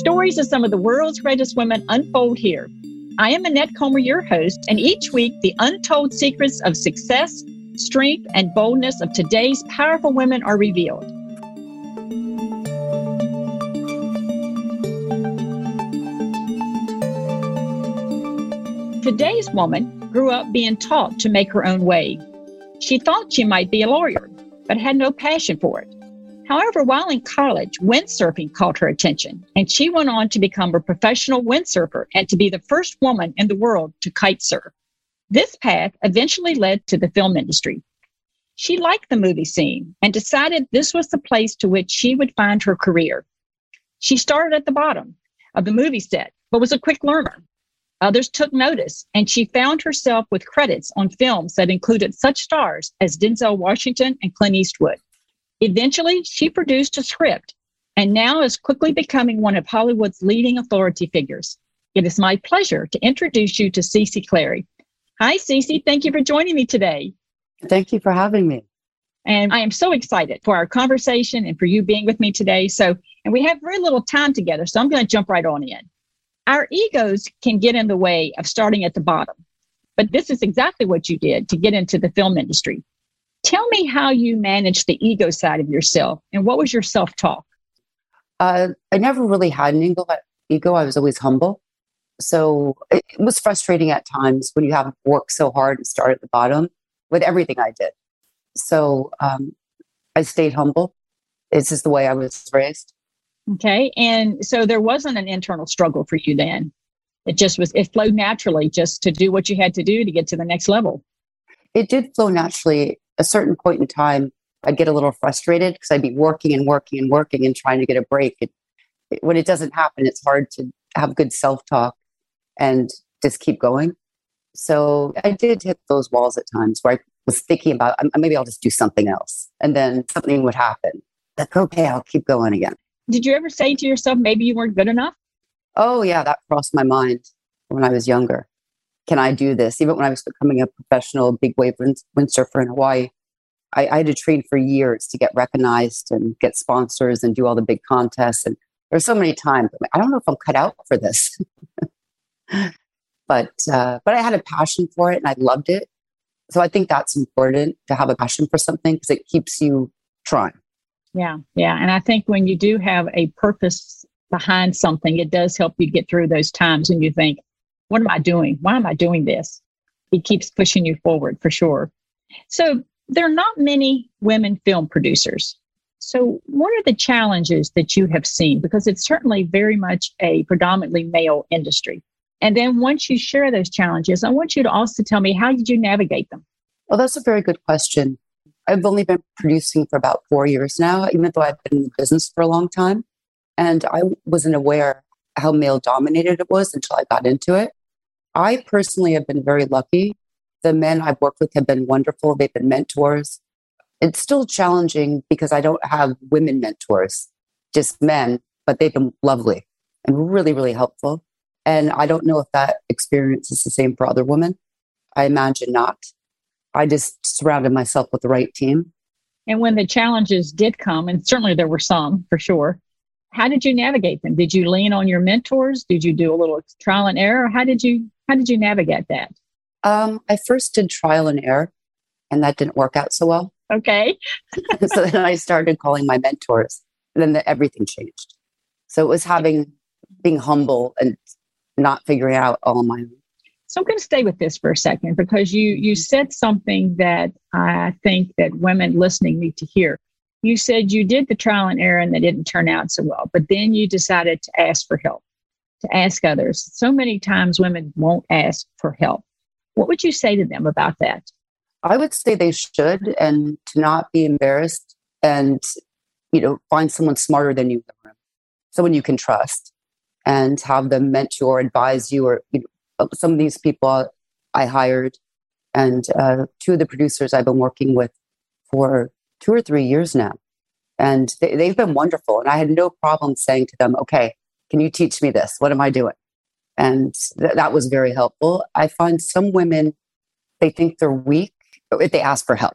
stories of some of the world's greatest women unfold here. I am Annette Comer, your host, and each week the untold secrets of success, strength, and boldness of today's powerful women are revealed. Today's woman grew up being taught to make her own way. She thought she might be a lawyer, but had no passion for it. However, while in college, windsurfing caught her attention, and she went on to become a professional windsurfer and to be the first woman in the world to kite surf. This path eventually led to the film industry. She liked the movie scene and decided this was the place to which she would find her career. She started at the bottom of the movie set, but was a quick learner. Others took notice, and she found herself with credits on films that included such stars as Denzel Washington and Clint Eastwood. Eventually, she produced a script and now is quickly becoming one of Hollywood's leading authority figures. It is my pleasure to introduce you to Cece Clary. Hi, Cece. Thank you for joining me today. Thank you for having me. And I am so excited for our conversation and for you being with me today. So, and we have very little time together, so I'm going to jump right on in. Our egos can get in the way of starting at the bottom, but this is exactly what you did to get into the film industry. Tell me how you managed the ego side of yourself and what was your self talk? Uh, I never really had an ego. Ego. I was always humble. So it was frustrating at times when you have worked so hard and start at the bottom with everything I did. So um, I stayed humble. This is the way I was raised. Okay. And so there wasn't an internal struggle for you then. It just was, it flowed naturally just to do what you had to do to get to the next level. It did flow naturally a certain point in time, I'd get a little frustrated because I'd be working and working and working and trying to get a break. When it doesn't happen, it's hard to have good self talk and just keep going. So I did hit those walls at times where I was thinking about maybe I'll just do something else. And then something would happen. Like, okay, I'll keep going again. Did you ever say to yourself, maybe you weren't good enough? Oh, yeah, that crossed my mind when I was younger can I do this? Even when I was becoming a professional big wave wind, windsurfer in Hawaii, I, I, had to train for years to get recognized and get sponsors and do all the big contests. And there's so many times I don't know if I'm cut out for this, but uh, but I had a passion for it and I loved it. So I think that's important to have a passion for something because it keeps you trying. Yeah, yeah, and I think when you do have a purpose behind something, it does help you get through those times when you think, what am I doing? Why am I doing this? It keeps pushing you forward for sure. So there are not many women film producers. So, what are the challenges that you have seen? Because it's certainly very much a predominantly male industry. And then once you share those challenges, I want you to also tell me how did you navigate them? Well, that's a very good question. I've only been producing for about four years now, even though I've been in the business for a long time. And I wasn't aware how male dominated it was until I got into it. I personally have been very lucky. The men I've worked with have been wonderful. They've been mentors. It's still challenging because I don't have women mentors, just men, but they've been lovely and really, really helpful. And I don't know if that experience is the same for other women. I imagine not. I just surrounded myself with the right team. And when the challenges did come, and certainly there were some for sure, how did you navigate them? Did you lean on your mentors? Did you do a little trial and error? How did you how did you navigate that? Um, I first did trial and error, and that didn't work out so well. Okay. so then I started calling my mentors, and then the, everything changed. So it was having being humble and not figuring out all my own. So I'm going to stay with this for a second because you you said something that I think that women listening need to hear. You said you did the trial and error and that didn't turn out so well, but then you decided to ask for help to ask others. So many times women won't ask for help. What would you say to them about that? I would say they should and to not be embarrassed and you know find someone smarter than you someone you can trust and have them mentor or advise you or you know, some of these people I hired and uh, two of the producers I've been working with for two or three years now and they, they've been wonderful and I had no problem saying to them okay can you teach me this? What am I doing? And th- that was very helpful. I find some women, they think they're weak if they ask for help.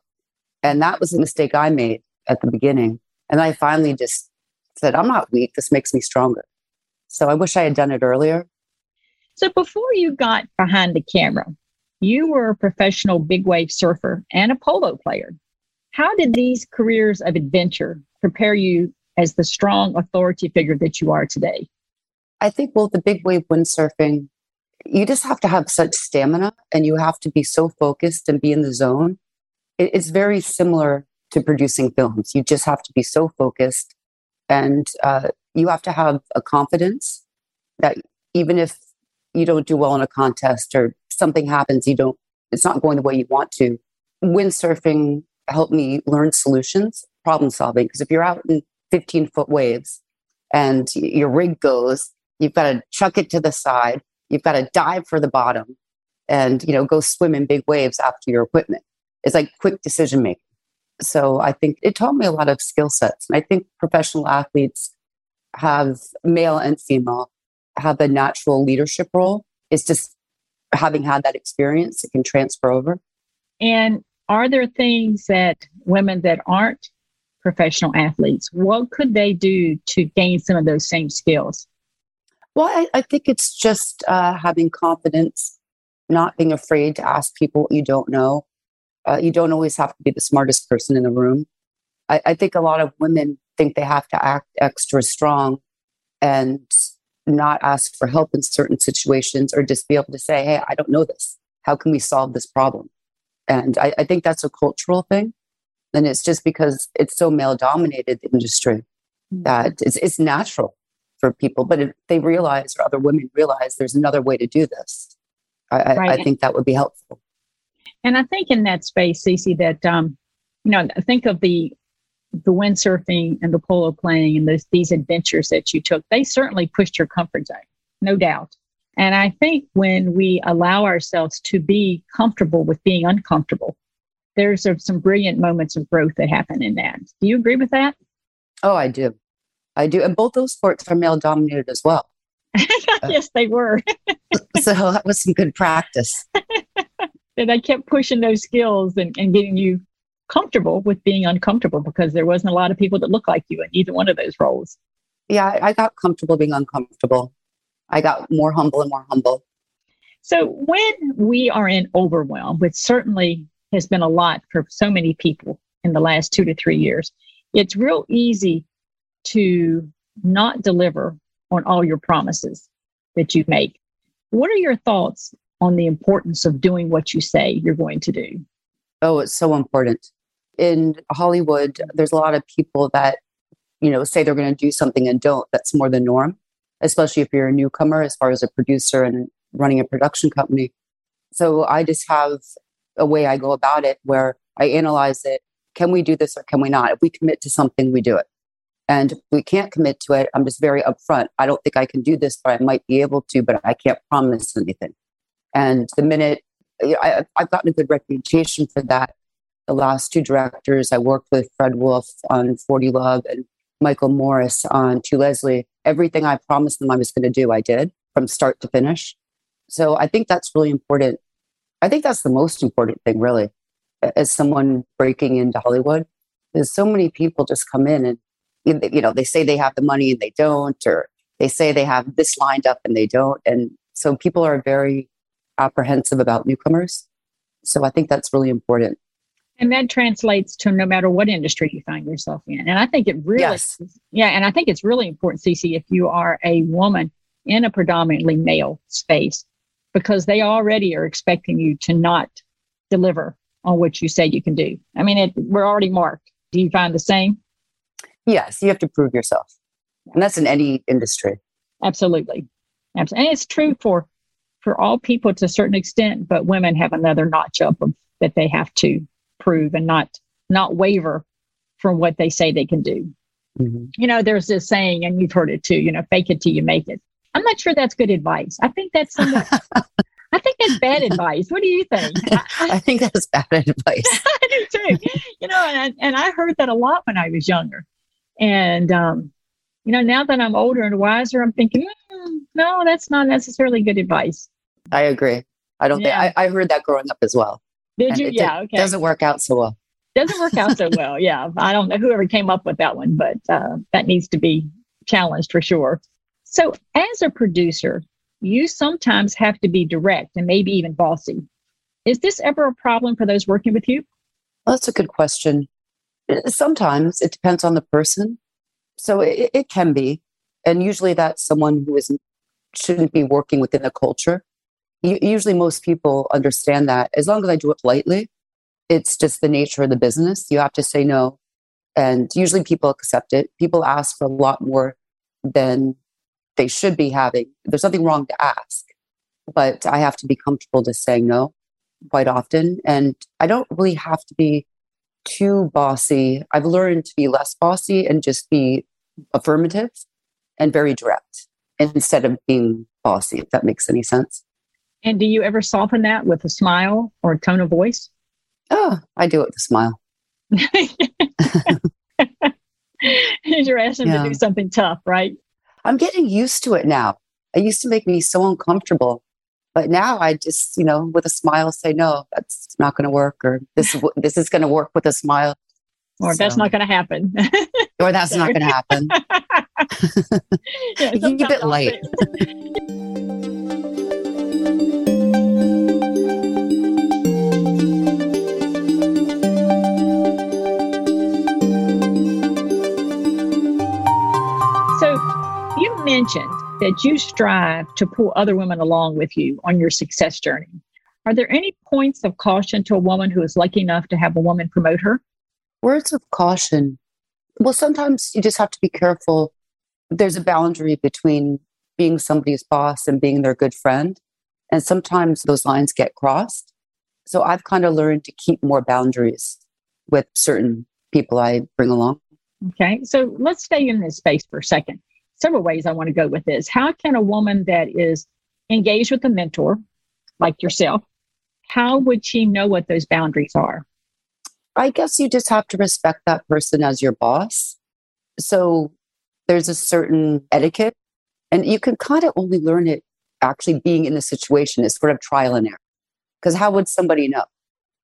And that was a mistake I made at the beginning. And I finally just said, I'm not weak. This makes me stronger. So I wish I had done it earlier. So before you got behind the camera, you were a professional big wave surfer and a polo player. How did these careers of adventure prepare you as the strong authority figure that you are today? I think, well, the big wave windsurfing, you just have to have such stamina and you have to be so focused and be in the zone. It's very similar to producing films. You just have to be so focused and uh, you have to have a confidence that even if you don't do well in a contest or something happens, you don't, it's not going the way you want to. Windsurfing helped me learn solutions, problem solving. Because if you're out in 15 foot waves and your rig goes, you've got to chuck it to the side, you've got to dive for the bottom and, you know, go swim in big waves after your equipment. It's like quick decision making. So I think it taught me a lot of skill sets. And I think professional athletes have male and female have a natural leadership role. It's just having had that experience, it can transfer over. And are there things that women that aren't professional athletes, what could they do to gain some of those same skills? Well, I, I think it's just uh, having confidence, not being afraid to ask people what you don't know. Uh, you don't always have to be the smartest person in the room. I, I think a lot of women think they have to act extra strong and not ask for help in certain situations or just be able to say, Hey, I don't know this. How can we solve this problem? And I, I think that's a cultural thing. And it's just because it's so male dominated industry mm-hmm. that it's, it's natural for people. But if they realize, or other women realize, there's another way to do this, I, right. I, I think that would be helpful. And I think in that space, Cece, that um, you know, think of the the windsurfing and the polo playing and those these adventures that you took. They certainly pushed your comfort zone, no doubt. And I think when we allow ourselves to be comfortable with being uncomfortable, there's some brilliant moments of growth that happen in that. Do you agree with that? Oh, I do. I do. And both those sports are male dominated as well. yes, they were. so that was some good practice. and I kept pushing those skills and, and getting you comfortable with being uncomfortable because there wasn't a lot of people that looked like you in either one of those roles. Yeah, I got comfortable being uncomfortable. I got more humble and more humble. So when we are in overwhelm, which certainly has been a lot for so many people in the last two to three years, it's real easy to not deliver on all your promises that you make. What are your thoughts on the importance of doing what you say you're going to do? Oh, it's so important. In Hollywood, there's a lot of people that, you know, say they're going to do something and don't. That's more the norm, especially if you're a newcomer as far as a producer and running a production company. So I just have a way I go about it where I analyze it. Can we do this or can we not? If we commit to something, we do it. And we can't commit to it, I'm just very upfront. I don't think I can do this, but I might be able to, but I can't promise anything. And the minute I, have gotten a good reputation for that. The last two directors I worked with, Fred Wolf on 40 Love and Michael Morris on To Leslie, everything I promised them I was going to do, I did from start to finish. So I think that's really important. I think that's the most important thing, really, as someone breaking into Hollywood. There's so many people just come in and, you know, they say they have the money and they don't, or they say they have this lined up and they don't. And so people are very apprehensive about newcomers. So I think that's really important. And that translates to no matter what industry you find yourself in. And I think it really, yes. yeah, and I think it's really important, Cece, if you are a woman in a predominantly male space, because they already are expecting you to not deliver on what you say you can do. I mean, it, we're already marked. Do you find the same? Yes, you have to prove yourself. And that's in any industry. Absolutely. Absolutely. And it's true for for all people to a certain extent, but women have another notch up of, that they have to prove and not not waver from what they say they can do. Mm-hmm. You know, there's this saying, and you've heard it too. You know, fake it till you make it. I'm not sure that's good advice. I think that's somewhat. I think that's bad advice. What do you think? I, I think that's bad advice. I do too. You know, and and I heard that a lot when I was younger, and um, you know, now that I'm older and wiser, I'm thinking, mm, no, that's not necessarily good advice. I agree. I don't yeah. think I, I, heard that growing up as well. Did you? yeah. Okay. Doesn't work out so well. Doesn't work out so well. Yeah. I don't know whoever came up with that one, but uh, that needs to be challenged for sure. So, as a producer, you sometimes have to be direct and maybe even bossy. Is this ever a problem for those working with you? Well, that's a good question. Sometimes it depends on the person. So it, it can be. And usually that's someone who isn't, shouldn't be working within the culture. Usually most people understand that as long as I do it politely, it's just the nature of the business. You have to say no. And usually people accept it. People ask for a lot more than they should be having. There's nothing wrong to ask, but I have to be comfortable to saying no quite often. And I don't really have to be too bossy. I've learned to be less bossy and just be affirmative and very direct instead of being bossy, if that makes any sense. And do you ever soften that with a smile or a tone of voice? Oh, I do it with a smile. You're asking yeah. to do something tough, right? I'm getting used to it now. It used to make me so uncomfortable. But now I just, you know, with a smile say, no, that's not going to work, or this, this is going to work with a smile. Or so. that's not going to happen. or that's not going to happen. yeah, Keep it light. mentioned that you strive to pull other women along with you on your success journey. Are there any points of caution to a woman who is lucky enough to have a woman promote her? Words of caution. Well, sometimes you just have to be careful. There's a boundary between being somebody's boss and being their good friend. And sometimes those lines get crossed. So I've kind of learned to keep more boundaries with certain people I bring along. Okay. So let's stay in this space for a second several ways I want to go with this. How can a woman that is engaged with a mentor like yourself, how would she know what those boundaries are? I guess you just have to respect that person as your boss. So there's a certain etiquette, and you can kind of only learn it actually being in the situation is sort of trial and error. Because how would somebody know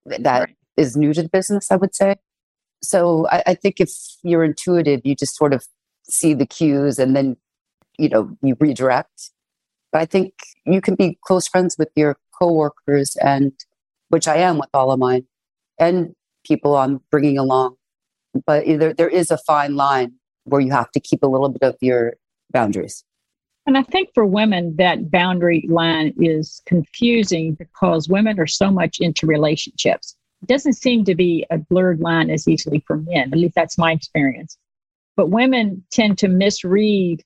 that right. is new to the business? I would say. So I, I think if you're intuitive, you just sort of see the cues and then you know you redirect. But i think you can be close friends with your coworkers and which i am with all of mine and people i'm bringing along. But there, there is a fine line where you have to keep a little bit of your boundaries. And i think for women that boundary line is confusing because women are so much into relationships. It doesn't seem to be a blurred line as easily for men at least that's my experience but women tend to misread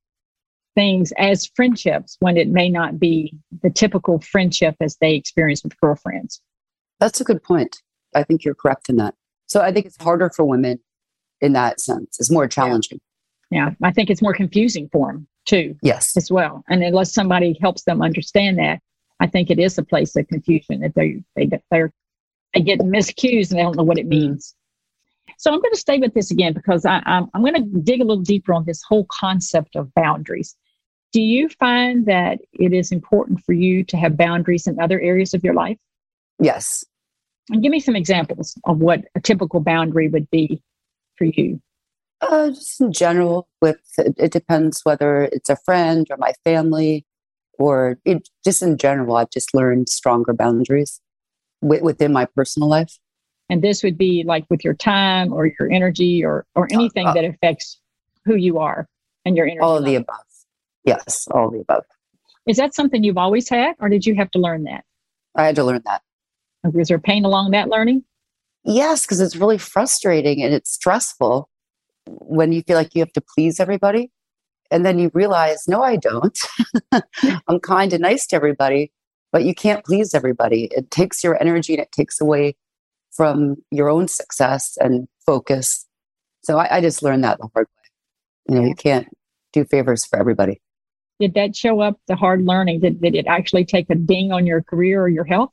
things as friendships when it may not be the typical friendship as they experience with girlfriends. That's a good point. I think you're correct in that. So I think it's harder for women in that sense. It's more challenging. Yeah. I think it's more confusing for them too. Yes. As well. And unless somebody helps them understand that, I think it is a place of confusion that they they they they get miscues and they don't know what it mm-hmm. means. So I'm going to stay with this again because I, I'm, I'm going to dig a little deeper on this whole concept of boundaries. Do you find that it is important for you to have boundaries in other areas of your life? Yes. And give me some examples of what a typical boundary would be for you. Uh, just in general, with it depends whether it's a friend or my family, or it, just in general. I've just learned stronger boundaries within my personal life and this would be like with your time or your energy or or anything uh, that affects who you are and your energy all of the above. Yes all of the above. Is that something you've always had or did you have to learn that? I had to learn that. Was there pain along that learning? Yes because it's really frustrating and it's stressful when you feel like you have to please everybody and then you realize no i don't. I'm kind and nice to everybody but you can't please everybody. It takes your energy and it takes away from your own success and focus. So I, I just learned that the hard way. You know, you can't do favors for everybody. Did that show up the hard learning? Did, did it actually take a ding on your career or your health?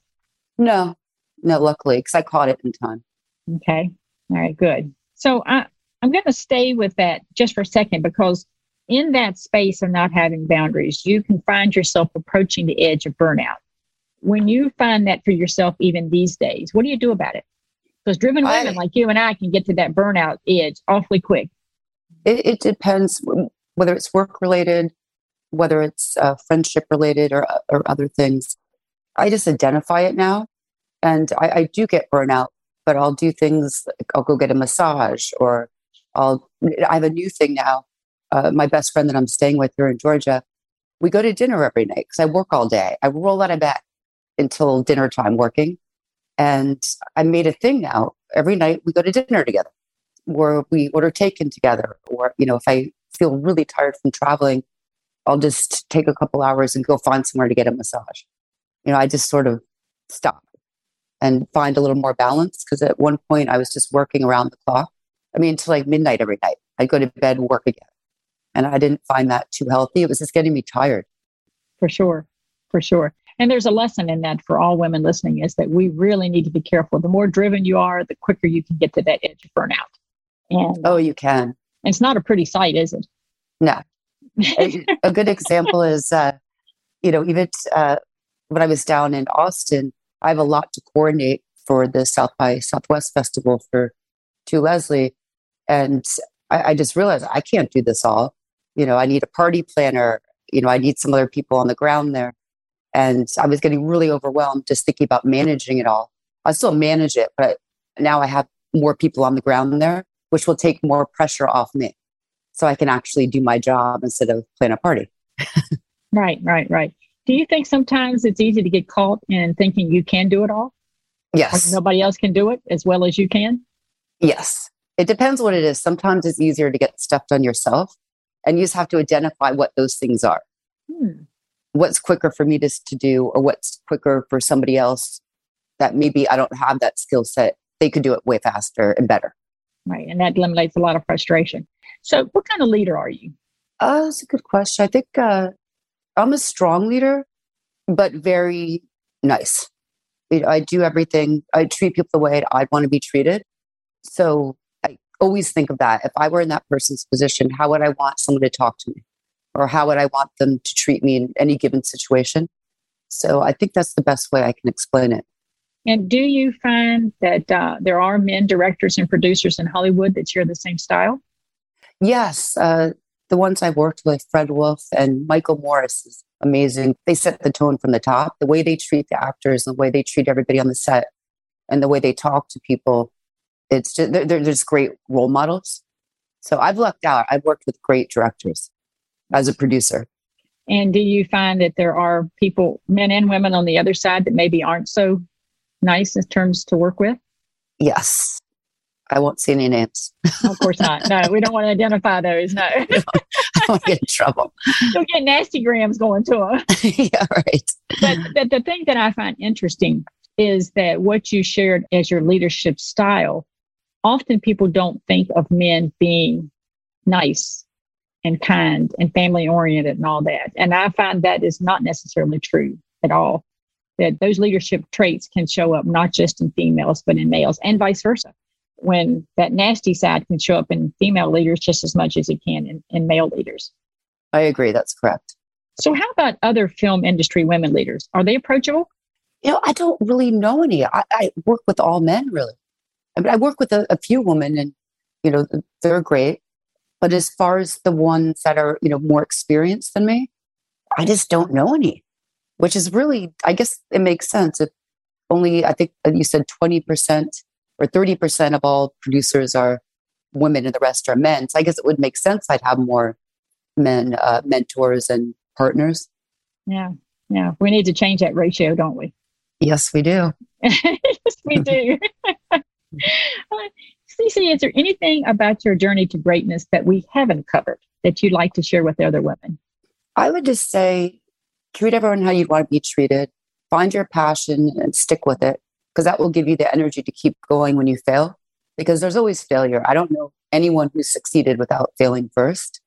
No, no, luckily, because I caught it in time. Okay. All right, good. So I, I'm going to stay with that just for a second because in that space of not having boundaries, you can find yourself approaching the edge of burnout. When you find that for yourself, even these days, what do you do about it? Because driven women I, like you and I can get to that burnout edge awfully quick. It, it depends whether it's work related whether it's uh, friendship related or, or other things. I just identify it now. And I, I do get burnout, but I'll do things like I'll go get a massage or I'll, I have a new thing now. Uh, my best friend that I'm staying with here in Georgia, we go to dinner every night because I work all day. I roll out of bed until dinner time working. And I made a thing now. Every night we go to dinner together or we order taken together. Or, you know, if I feel really tired from traveling, I'll just take a couple hours and go find somewhere to get a massage. You know, I just sort of stop and find a little more balance because at one point I was just working around the clock. I mean, until like midnight every night. I'd go to bed and work again. And I didn't find that too healthy. It was just getting me tired. For sure. For sure. And there's a lesson in that for all women listening is that we really need to be careful. The more driven you are, the quicker you can get to that edge of burnout. And oh, you can. It's not a pretty sight, is it? No. a, good example is, uh, you know, even uh, when I was down in Austin, I have a lot to coordinate for the South by Southwest Festival for to Leslie. And I, I just realized I can't do this all. You know, I need a party planner. You know, I need some other people on the ground there. And I was getting really overwhelmed just thinking about managing it all. I still manage it, but now I have more people on the ground there, which will take more pressure off me. So I can actually do my job instead of plan a party. right, right, right. Do you think sometimes it's easy to get caught in thinking you can do it all? Yes. Nobody else can do it as well as you can? Yes. It depends what it is. Sometimes it's easier to get stuff done yourself, and you just have to identify what those things are. Hmm what's quicker for me to, to do or what's quicker for somebody else that maybe I don't have that skill set. They could do it way faster and better. Right. And that eliminates a lot of frustration. So, what kind of leader are you? Uh, that's a good question. I think uh, I'm a strong leader, but very nice. I do everything, I treat people the way I'd want to be treated. So, I always think of that. If I were in that person's position, how would I want someone to talk to me? Or how would I want them to treat me in any given situation. So I think that's the best way I can explain it. And do you find that uh, there are men directors and producers in Hollywood that share the same style? Yes. Uh, the ones I've worked with, Fred Wolf and Michael Morris, is amazing. They set the tone from the top. The way they treat the actors, the way they treat everybody on the set, and the way they talk to people, it's just, they're, they're just great role models. So I've lucked out. I've worked with great directors as a producer. And do you find that there are people, men and women on the other side that maybe aren't so nice in terms to work with? Yes. I won't say any names. of course not. No, we don't want to identify those. No. I don't get in trouble. You'll get nasty grams going to them. yeah, right. But the, the thing that I find interesting is that what you shared as your leadership style, often people don't think of men being nice and kind and family oriented and all that. And I find that is not necessarily true at all. That those leadership traits can show up not just in females, but in males and vice versa. When that nasty side can show up in female leaders just as much as it can in, in male leaders. I agree. That's correct. So, how about other film industry women leaders? Are they approachable? You know, I don't really know any. I, I work with all men, really. I mean, I work with a, a few women, and you know, they're great. But as far as the ones that are, you know, more experienced than me, I just don't know any, which is really, I guess it makes sense. If only, I think you said 20% or 30% of all producers are women and the rest are men. So I guess it would make sense I'd have more men, uh, mentors and partners. Yeah. Yeah. We need to change that ratio, don't we? Yes, we do. yes, we do. Is there anything about your journey to greatness that we haven't covered that you'd like to share with other women? I would just say treat everyone how you'd want to be treated. Find your passion and stick with it because that will give you the energy to keep going when you fail because there's always failure. I don't know anyone who's succeeded without failing first.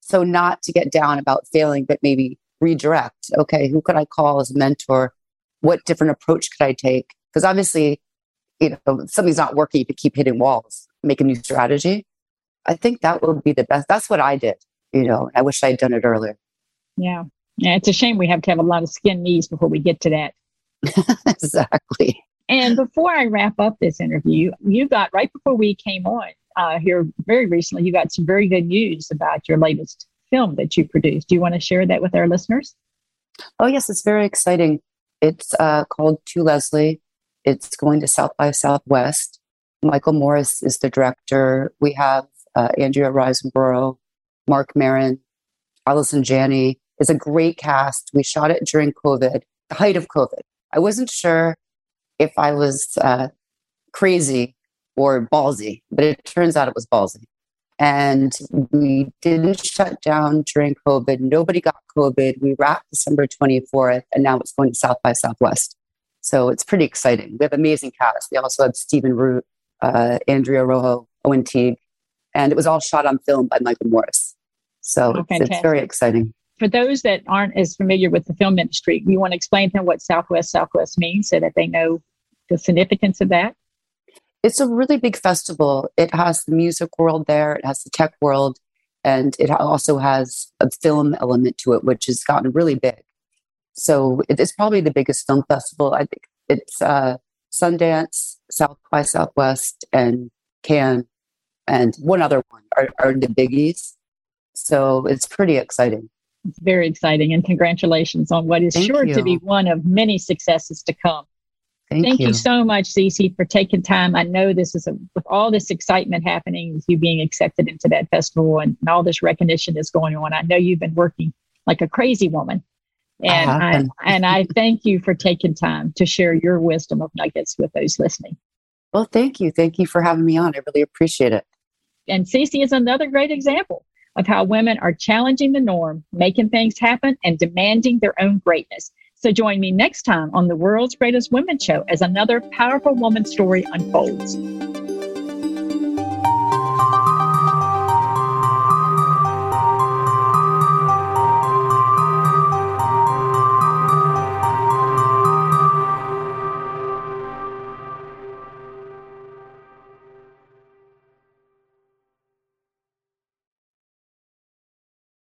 So, not to get down about failing, but maybe redirect. Okay, who could I call as a mentor? What different approach could I take? Because obviously, you know, something's not working, to keep hitting walls, make a new strategy. I think that would be the best. That's what I did, you know, I wish I'd done it earlier. Yeah. Yeah. It's a shame we have to have a lot of skin knees before we get to that. exactly. And before I wrap up this interview, you got right before we came on uh, here very recently, you got some very good news about your latest film that you produced. Do you want to share that with our listeners? Oh, yes, it's very exciting. It's uh, called To Leslie. It's going to South by Southwest. Michael Morris is the director. We have uh, Andrea Riseborough, Marc Maron, Allison Janney. It's a great cast. We shot it during COVID, the height of COVID. I wasn't sure if I was uh, crazy or ballsy, but it turns out it was ballsy. And we didn't shut down during COVID. Nobody got COVID. We wrapped December 24th, and now it's going to South by Southwest. So it's pretty exciting. We have amazing cast. We also have Stephen Root, uh, Andre Royo, Owen Teague, and it was all shot on film by Michael Morris. So oh, it's, it's, very exciting. For those that aren't as familiar with the film industry, you want to explain to them what Southwest Southwest means so that they know the significance of that? It's a really big festival. It has the music world there, it has the tech world, and it also has a film element to it, which has gotten really big. So it's probably the biggest film festival. I think it's uh, Sundance, South by Southwest, and Cannes, and one other one are, are the biggies. So it's pretty exciting. It's very exciting, and congratulations on what is Thank sure you. to be one of many successes to come. Thank, Thank you. you. so much, Cece, for taking time. I know this is a, with all this excitement happening, with you being accepted into that festival and, and all this recognition that's going on. I know you've been working like a crazy woman. And I, and I thank you for taking time to share your wisdom of nuggets with those listening. Well, thank you. Thank you for having me on. I really appreciate it. And Cece is another great example of how women are challenging the norm, making things happen, and demanding their own greatness. So join me next time on the World's Greatest Women Show as another powerful woman story unfolds.